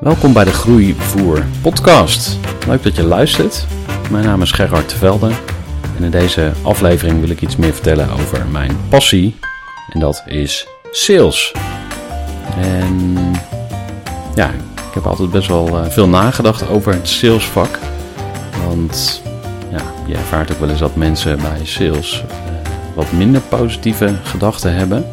Welkom bij de Groeivoer podcast. Leuk dat je luistert. Mijn naam is Gerard Velde en in deze aflevering wil ik iets meer vertellen over mijn passie en dat is sales. En ja, ik heb altijd best wel eh, veel nagedacht over het salesvak. Want ja, je ervaart ook wel eens dat mensen bij sales uh, wat minder positieve gedachten hebben.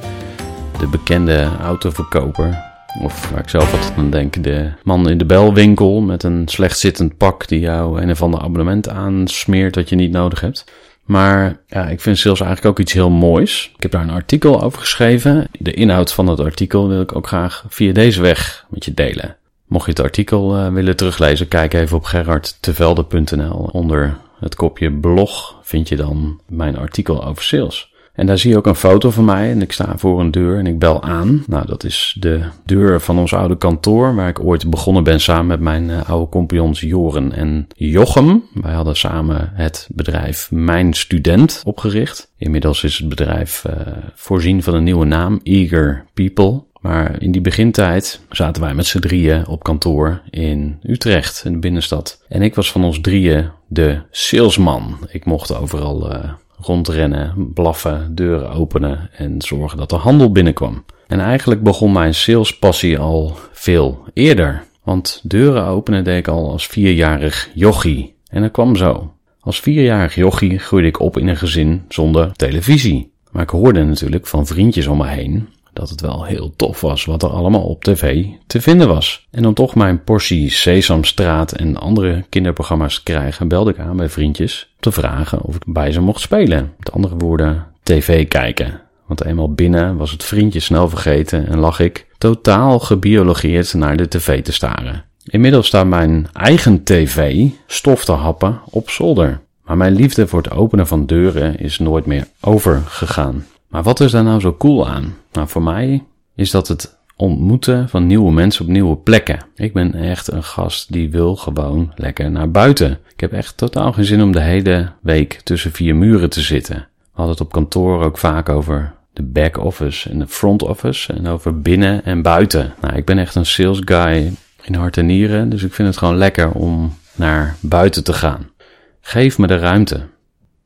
De bekende autoverkoper, of waar ik zelf altijd aan denk, de man in de belwinkel met een slecht zittend pak die jou een of ander abonnement aansmeert dat je niet nodig hebt. Maar ja, ik vind sales eigenlijk ook iets heel moois. Ik heb daar een artikel over geschreven. De inhoud van dat artikel wil ik ook graag via deze weg met je delen. Mocht je het artikel uh, willen teruglezen, kijk even op gerardtevelde.nl. Onder het kopje blog vind je dan mijn artikel over sales. En daar zie je ook een foto van mij en ik sta voor een deur en ik bel aan. Nou, dat is de deur van ons oude kantoor waar ik ooit begonnen ben samen met mijn uh, oude compagnons Joren en Jochem. Wij hadden samen het bedrijf Mijn Student opgericht. Inmiddels is het bedrijf uh, voorzien van een nieuwe naam, Eager People. Maar in die begintijd zaten wij met z'n drieën op kantoor in Utrecht, in de binnenstad. En ik was van ons drieën de salesman. Ik mocht overal uh, rondrennen, blaffen, deuren openen en zorgen dat er handel binnenkwam. En eigenlijk begon mijn salespassie al veel eerder. Want deuren openen deed ik al als vierjarig jochie. En dat kwam zo. Als vierjarig jochie groeide ik op in een gezin zonder televisie. Maar ik hoorde natuurlijk van vriendjes om me heen dat het wel heel tof was wat er allemaal op tv te vinden was. En om toch mijn portie Sesamstraat en andere kinderprogramma's te krijgen, belde ik aan bij vriendjes te vragen of ik bij ze mocht spelen. Met andere woorden, tv kijken. Want eenmaal binnen was het vriendje snel vergeten en lag ik totaal gebiologeerd naar de tv te staren. Inmiddels staat mijn eigen tv stof te happen op zolder. Maar mijn liefde voor het openen van deuren is nooit meer overgegaan. Maar wat is daar nou zo cool aan? Nou, voor mij is dat het ontmoeten van nieuwe mensen op nieuwe plekken. Ik ben echt een gast die wil gewoon lekker naar buiten. Ik heb echt totaal geen zin om de hele week tussen vier muren te zitten. We hadden het op kantoor ook vaak over de back office en de front office en over binnen en buiten. Nou, ik ben echt een sales guy in hart en nieren, dus ik vind het gewoon lekker om naar buiten te gaan. Geef me de ruimte.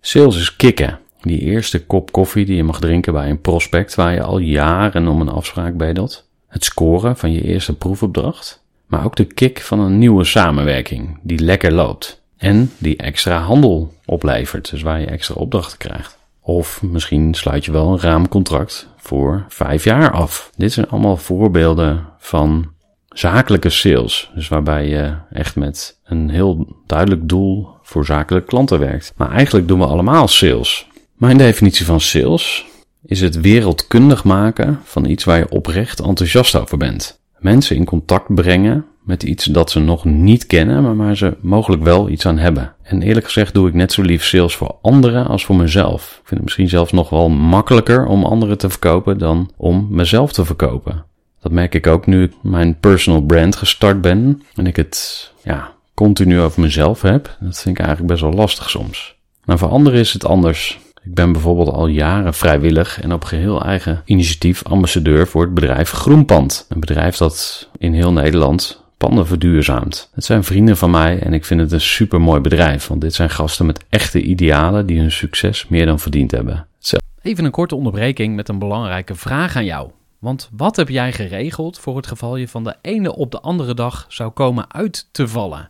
Sales is kicken. Die eerste kop koffie die je mag drinken bij een prospect waar je al jaren om een afspraak bedelt. Het scoren van je eerste proefopdracht. Maar ook de kick van een nieuwe samenwerking die lekker loopt. En die extra handel oplevert, dus waar je extra opdrachten krijgt. Of misschien sluit je wel een raamcontract voor vijf jaar af. Dit zijn allemaal voorbeelden van zakelijke sales. Dus waarbij je echt met een heel duidelijk doel voor zakelijke klanten werkt. Maar eigenlijk doen we allemaal sales. Mijn definitie van sales is het wereldkundig maken van iets waar je oprecht enthousiast over bent. Mensen in contact brengen met iets dat ze nog niet kennen, maar waar ze mogelijk wel iets aan hebben. En eerlijk gezegd doe ik net zo lief sales voor anderen als voor mezelf. Ik vind het misschien zelfs nog wel makkelijker om anderen te verkopen dan om mezelf te verkopen. Dat merk ik ook nu ik mijn personal brand gestart ben en ik het ja, continu over mezelf heb. Dat vind ik eigenlijk best wel lastig soms. Maar voor anderen is het anders. Ik ben bijvoorbeeld al jaren vrijwillig en op geheel eigen initiatief ambassadeur voor het bedrijf Groenpand. Een bedrijf dat in heel Nederland panden verduurzaamt. Het zijn vrienden van mij en ik vind het een super mooi bedrijf, want dit zijn gasten met echte idealen die hun succes meer dan verdiend hebben. Even een korte onderbreking met een belangrijke vraag aan jou. Want wat heb jij geregeld voor het geval je van de ene op de andere dag zou komen uit te vallen?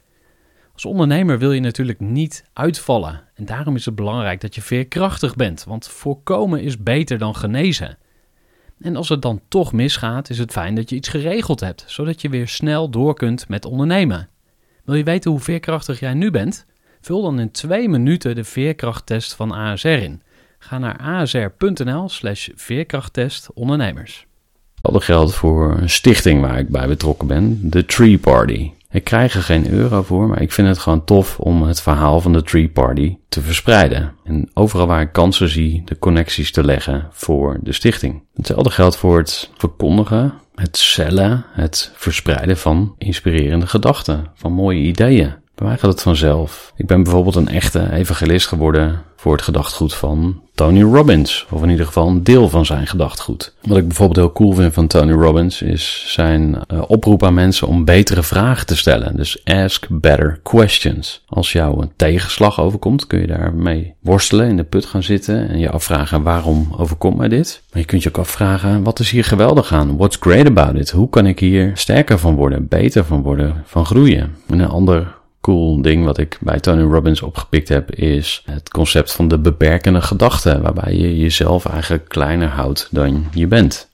Als ondernemer wil je natuurlijk niet uitvallen. En daarom is het belangrijk dat je veerkrachtig bent, want voorkomen is beter dan genezen. En als het dan toch misgaat, is het fijn dat je iets geregeld hebt, zodat je weer snel door kunt met ondernemen. Wil je weten hoe veerkrachtig jij nu bent? Vul dan in twee minuten de veerkrachttest van ASR in. Ga naar asr.nl slash veerkrachttest ondernemers. Dat geldt voor een stichting waar ik bij betrokken ben, de Tree Party. Ik krijg er geen euro voor, maar ik vind het gewoon tof om het verhaal van de Tree Party te verspreiden. En overal waar ik kansen zie, de connecties te leggen voor de stichting. Hetzelfde geldt voor het verkondigen, het cellen, het verspreiden van inspirerende gedachten, van mooie ideeën. Bij gaat het vanzelf. Ik ben bijvoorbeeld een echte evangelist geworden voor het gedachtgoed van Tony Robbins. Of in ieder geval een deel van zijn gedachtgoed. Wat ik bijvoorbeeld heel cool vind van Tony Robbins is zijn uh, oproep aan mensen om betere vragen te stellen. Dus ask better questions. Als jou een tegenslag overkomt, kun je daarmee worstelen, in de put gaan zitten en je afvragen waarom overkomt mij dit. Maar je kunt je ook afvragen wat is hier geweldig aan? What's great about it? Hoe kan ik hier sterker van worden, beter van worden, van groeien? En een ander cool ding wat ik bij Tony Robbins opgepikt heb, is het concept van de beperkende gedachte, waarbij je jezelf eigenlijk kleiner houdt dan je bent.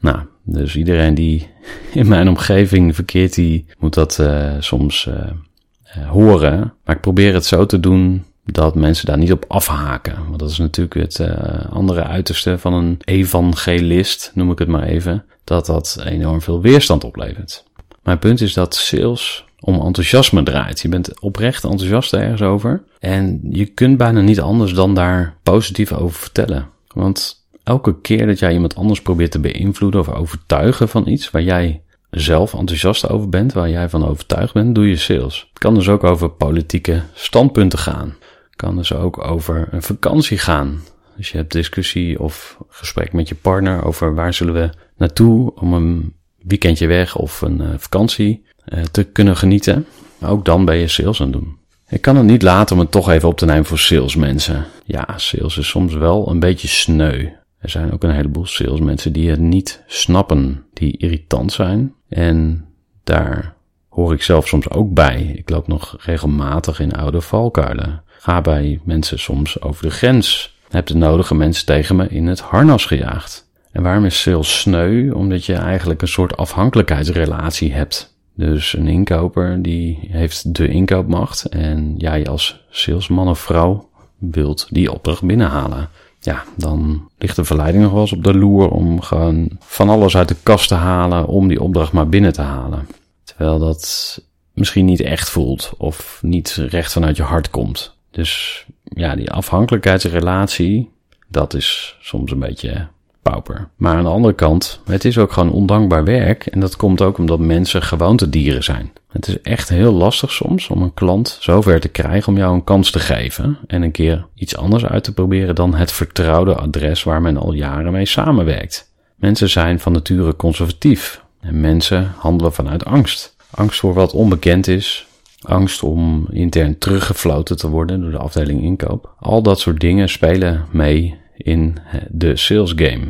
Nou, dus iedereen die in mijn omgeving verkeert, die moet dat uh, soms uh, uh, horen. Maar ik probeer het zo te doen dat mensen daar niet op afhaken. Want dat is natuurlijk het andere uiterste van een evangelist, noem ik het maar even, dat dat enorm veel weerstand oplevert. Mijn punt is dat sales om enthousiasme draait. Je bent oprecht enthousiast ergens over. En je kunt bijna niet anders dan daar positief over vertellen. Want elke keer dat jij iemand anders probeert te beïnvloeden of overtuigen van iets waar jij zelf enthousiast over bent, waar jij van overtuigd bent, doe je sales. Het kan dus ook over politieke standpunten gaan. Het kan dus ook over een vakantie gaan. Dus je hebt discussie of gesprek met je partner over waar zullen we naartoe om een weekendje weg of een uh, vakantie te kunnen genieten. Ook dan ben je sales aan het doen. Ik kan het niet laten om het toch even op te nemen voor salesmensen. Ja, sales is soms wel een beetje sneu. Er zijn ook een heleboel salesmensen die het niet snappen, die irritant zijn. En daar hoor ik zelf soms ook bij. Ik loop nog regelmatig in oude valkuilen. Ga bij mensen soms over de grens. Heb de nodige mensen tegen me in het harnas gejaagd. En waarom is sales sneu? Omdat je eigenlijk een soort afhankelijkheidsrelatie hebt dus een inkoper die heeft de inkoopmacht en jij als salesman of vrouw wilt die opdracht binnenhalen. Ja, dan ligt de verleiding nog wel eens op de loer om gewoon van alles uit de kast te halen om die opdracht maar binnen te halen. Terwijl dat misschien niet echt voelt of niet recht vanuit je hart komt. Dus ja, die afhankelijkheidsrelatie, dat is soms een beetje Maar aan de andere kant, het is ook gewoon ondankbaar werk. En dat komt ook omdat mensen gewoontedieren zijn. Het is echt heel lastig soms om een klant zover te krijgen om jou een kans te geven. En een keer iets anders uit te proberen dan het vertrouwde adres waar men al jaren mee samenwerkt. Mensen zijn van nature conservatief. En mensen handelen vanuit angst. Angst voor wat onbekend is, angst om intern teruggefloten te worden door de afdeling inkoop. Al dat soort dingen spelen mee in de sales game.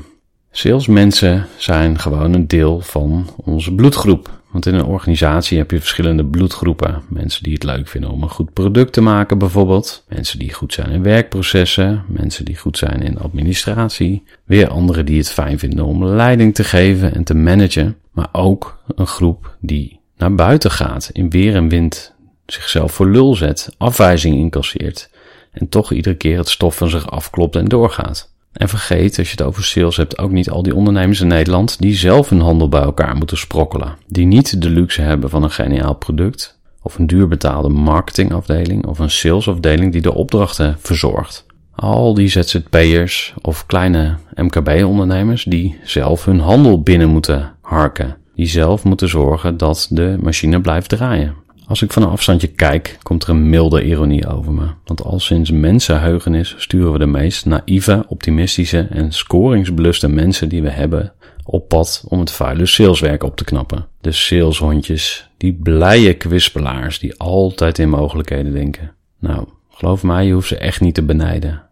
Salesmensen zijn gewoon een deel van onze bloedgroep. Want in een organisatie heb je verschillende bloedgroepen. Mensen die het leuk vinden om een goed product te maken bijvoorbeeld. Mensen die goed zijn in werkprocessen. Mensen die goed zijn in administratie. Weer anderen die het fijn vinden om leiding te geven en te managen. Maar ook een groep die naar buiten gaat, in weer en wind zichzelf voor lul zet, afwijzing incasseert en toch iedere keer het stof van zich afklopt en doorgaat. En vergeet, als je het over sales hebt, ook niet al die ondernemers in Nederland die zelf hun handel bij elkaar moeten sprokkelen. Die niet de luxe hebben van een geniaal product, of een duur betaalde marketingafdeling, of een salesafdeling die de opdrachten verzorgt. Al die ZZP'ers of kleine MKB-ondernemers die zelf hun handel binnen moeten harken. die zelf moeten zorgen dat de machine blijft draaien. Als ik van een afstandje kijk, komt er een milde ironie over me. Want al sinds mensenheugenis sturen we de meest naïeve, optimistische en scoringsbeluste mensen die we hebben op pad om het vuile saleswerk op te knappen. De saleshondjes, die blije kwispelaars die altijd in mogelijkheden denken. Nou, geloof mij, je hoeft ze echt niet te benijden.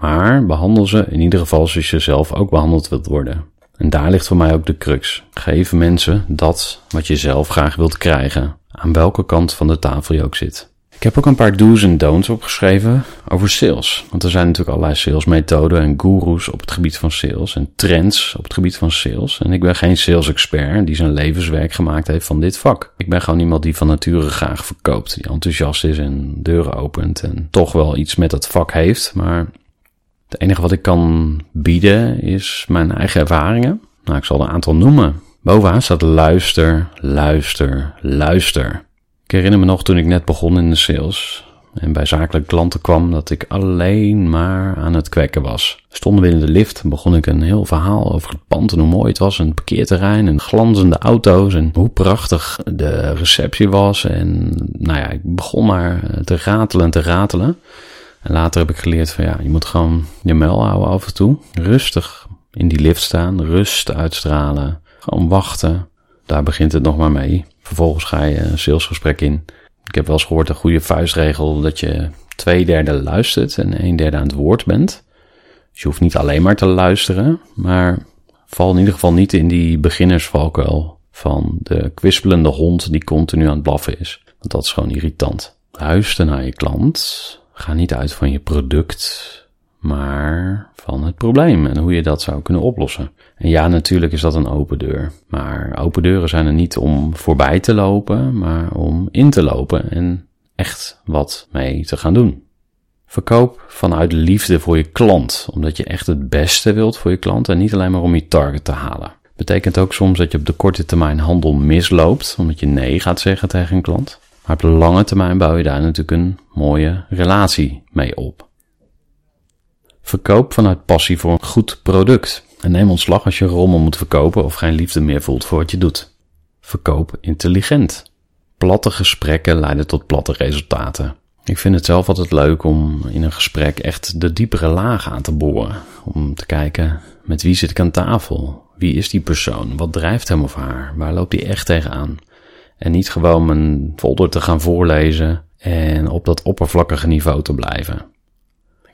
Maar behandel ze in ieder geval zoals je zelf ook behandeld wilt worden. En daar ligt voor mij ook de crux. Geef mensen dat wat je zelf graag wilt krijgen, aan welke kant van de tafel je ook zit. Ik heb ook een paar do's en don'ts opgeschreven over sales. Want er zijn natuurlijk allerlei salesmethoden en gurus op het gebied van sales en trends op het gebied van sales. En ik ben geen sales expert die zijn levenswerk gemaakt heeft van dit vak. Ik ben gewoon iemand die van nature graag verkoopt, die enthousiast is en deuren opent en toch wel iets met dat vak heeft. Maar het enige wat ik kan bieden is mijn eigen ervaringen. Nou, ik zal er een aantal noemen. Bovenaan staat luister, luister, luister. Ik herinner me nog toen ik net begon in de sales en bij zakelijke klanten kwam dat ik alleen maar aan het kwekken was. Stonden we in de lift, begon ik een heel verhaal over het pand en hoe mooi het was, en het parkeerterrein en glanzende auto's en hoe prachtig de receptie was. En nou ja, ik begon maar te ratelen en te ratelen. En later heb ik geleerd van ja, je moet gewoon je mel houden af en toe. Rustig in die lift staan, rust uitstralen, gewoon wachten. Daar begint het nog maar mee. Vervolgens ga je een salesgesprek in. Ik heb wel eens gehoord een goede vuistregel dat je twee derde luistert en een derde aan het woord bent. Dus je hoeft niet alleen maar te luisteren, maar val in ieder geval niet in die beginnersvalkuil van de kwispelende hond die continu aan het blaffen is. Want dat is gewoon irritant. Luister naar je klant. Ga niet uit van je product, maar van het probleem en hoe je dat zou kunnen oplossen. En ja, natuurlijk is dat een open deur. Maar open deuren zijn er niet om voorbij te lopen, maar om in te lopen en echt wat mee te gaan doen. Verkoop vanuit liefde voor je klant, omdat je echt het beste wilt voor je klant en niet alleen maar om je target te halen. Betekent ook soms dat je op de korte termijn handel misloopt, omdat je nee gaat zeggen tegen een klant. Maar op de lange termijn bouw je daar natuurlijk een mooie relatie mee op. Verkoop vanuit passie voor een goed product. En neem ontslag als je rommel moet verkopen of geen liefde meer voelt voor wat je doet. Verkoop intelligent. Platte gesprekken leiden tot platte resultaten. Ik vind het zelf altijd leuk om in een gesprek echt de diepere laag aan te boren. Om te kijken met wie zit ik aan tafel? Wie is die persoon? Wat drijft hem of haar? Waar loopt hij echt tegenaan? En niet gewoon mijn folder te gaan voorlezen en op dat oppervlakkige niveau te blijven.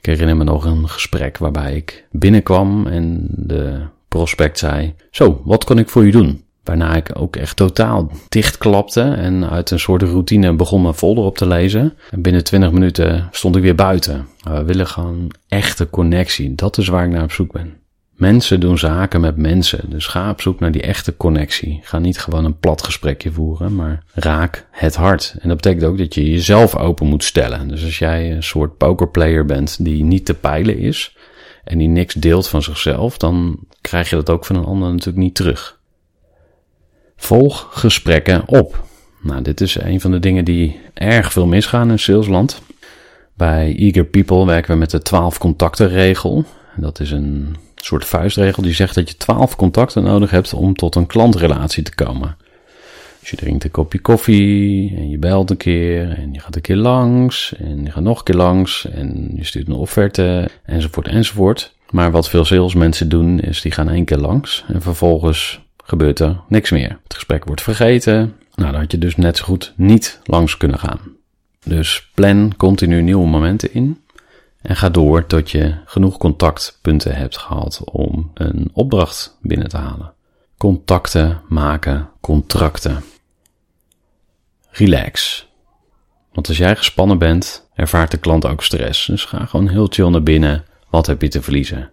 Ik herinner me nog een gesprek waarbij ik binnenkwam en de prospect zei: Zo, wat kan ik voor u doen? Waarna ik ook echt totaal dichtklapte en uit een soort routine begon mijn folder op te lezen. En binnen 20 minuten stond ik weer buiten. We willen gewoon echte connectie. Dat is waar ik naar op zoek ben. Mensen doen zaken met mensen, dus ga op zoek naar die echte connectie. Ga niet gewoon een plat gesprekje voeren, maar raak het hart. En dat betekent ook dat je jezelf open moet stellen. Dus als jij een soort pokerplayer bent die niet te peilen is en die niks deelt van zichzelf, dan krijg je dat ook van een ander natuurlijk niet terug. Volg gesprekken op. Nou, dit is een van de dingen die erg veel misgaan in salesland. Bij Eager People werken we met de 12 contacten regel. Dat is een soort vuistregel die zegt dat je 12 contacten nodig hebt om tot een klantrelatie te komen. Dus je drinkt een kopje koffie en je belt een keer en je gaat een keer langs en je gaat nog een keer langs en je stuurt een offerte enzovoort enzovoort. Maar wat veel salesmensen doen is die gaan één keer langs en vervolgens gebeurt er niks meer. Het gesprek wordt vergeten. Nou, dan had je dus net zo goed niet langs kunnen gaan. Dus plan continu nieuwe momenten in. En ga door tot je genoeg contactpunten hebt gehad om een opdracht binnen te halen. Contacten maken, contracten. Relax. Want als jij gespannen bent, ervaart de klant ook stress. Dus ga gewoon heel chill naar binnen. Wat heb je te verliezen?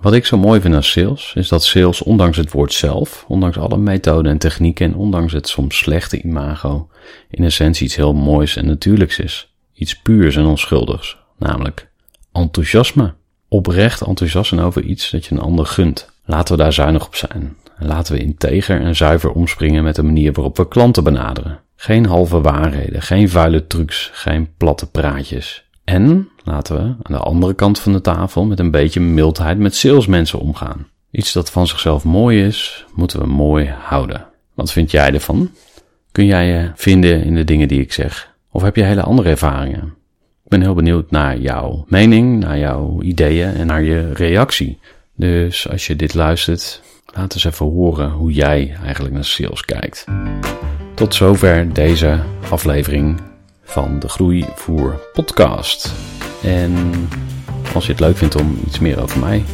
Wat ik zo mooi vind aan sales, is dat sales, ondanks het woord zelf, ondanks alle methoden en technieken en ondanks het soms slechte imago, in essentie iets heel moois en natuurlijks is. Iets puurs en onschuldigs, namelijk enthousiasme. Oprecht enthousiast over iets dat je een ander gunt. Laten we daar zuinig op zijn. En laten we integer en zuiver omspringen met de manier waarop we klanten benaderen. Geen halve waarheden, geen vuile trucs, geen platte praatjes. En laten we aan de andere kant van de tafel met een beetje mildheid met salesmensen omgaan. Iets dat van zichzelf mooi is, moeten we mooi houden. Wat vind jij ervan? Kun jij je vinden in de dingen die ik zeg? Of heb je hele andere ervaringen? Ik ben heel benieuwd naar jouw mening, naar jouw ideeën en naar je reactie. Dus als je dit luistert, laat eens even horen hoe jij eigenlijk naar sales kijkt. Tot zover deze aflevering van de Groeivoer podcast. En als je het leuk vindt om iets meer over mij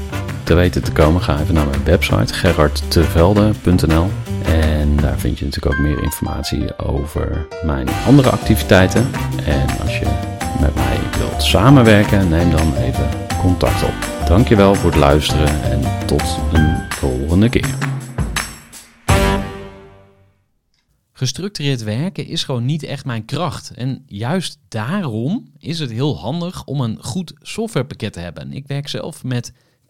te weten te komen, ga even naar mijn website gerardtevelde.nl en daar vind je natuurlijk ook meer informatie over mijn andere activiteiten. En als je met mij wilt samenwerken, neem dan even contact op. Dankjewel voor het luisteren en tot een volgende keer. Gestructureerd werken is gewoon niet echt mijn kracht. En juist daarom is het heel handig om een goed softwarepakket te hebben. Ik werk zelf met